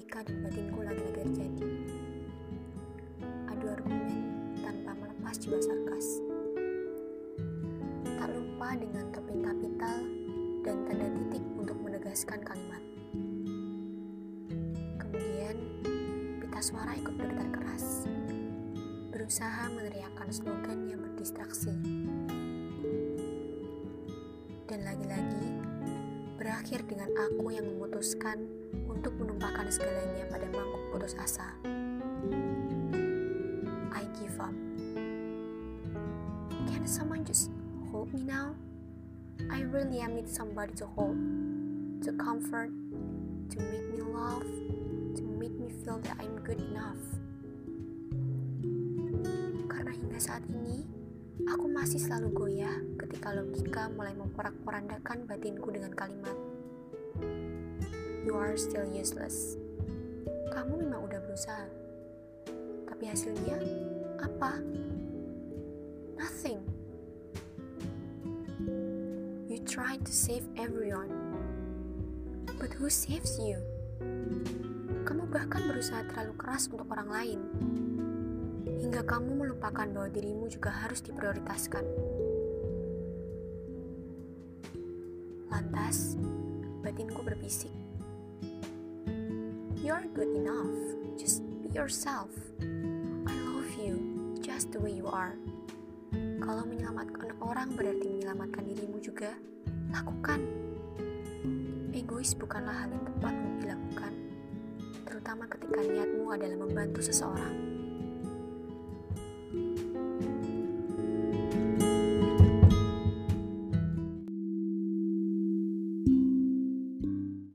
ketika batinku lagi-lagi terjadi. Adu argumen tanpa melepas jiwa sarkas. Tak lupa dengan topik kapital dan tanda titik untuk menegaskan kalimat. Kemudian, pita suara ikut bergetar keras. Berusaha meneriakkan slogan yang berdistraksi. Berakhir dengan aku yang memutuskan untuk menumpahkan segalanya pada mangkuk putus asa. I give up. Can someone just hold me now? I really am need somebody to hold, to comfort, to make me love, to make me feel that I'm good enough. Karena hingga saat ini, aku masih selalu goyah ketika logika mulai memporak-porandakan batinku dengan kalimat You are still useless. Kamu memang udah berusaha. Tapi hasilnya apa? Nothing. You try to save everyone. But who saves you? Kamu bahkan berusaha terlalu keras untuk orang lain. Hingga kamu melupakan bahwa dirimu juga harus diprioritaskan. Lantas, batinku berbisik. You're good enough. Just be yourself. I love you just the way you are. Kalau menyelamatkan orang berarti menyelamatkan dirimu juga, lakukan. Egois bukanlah hal yang tepat untuk dilakukan, terutama ketika niatmu adalah membantu seseorang.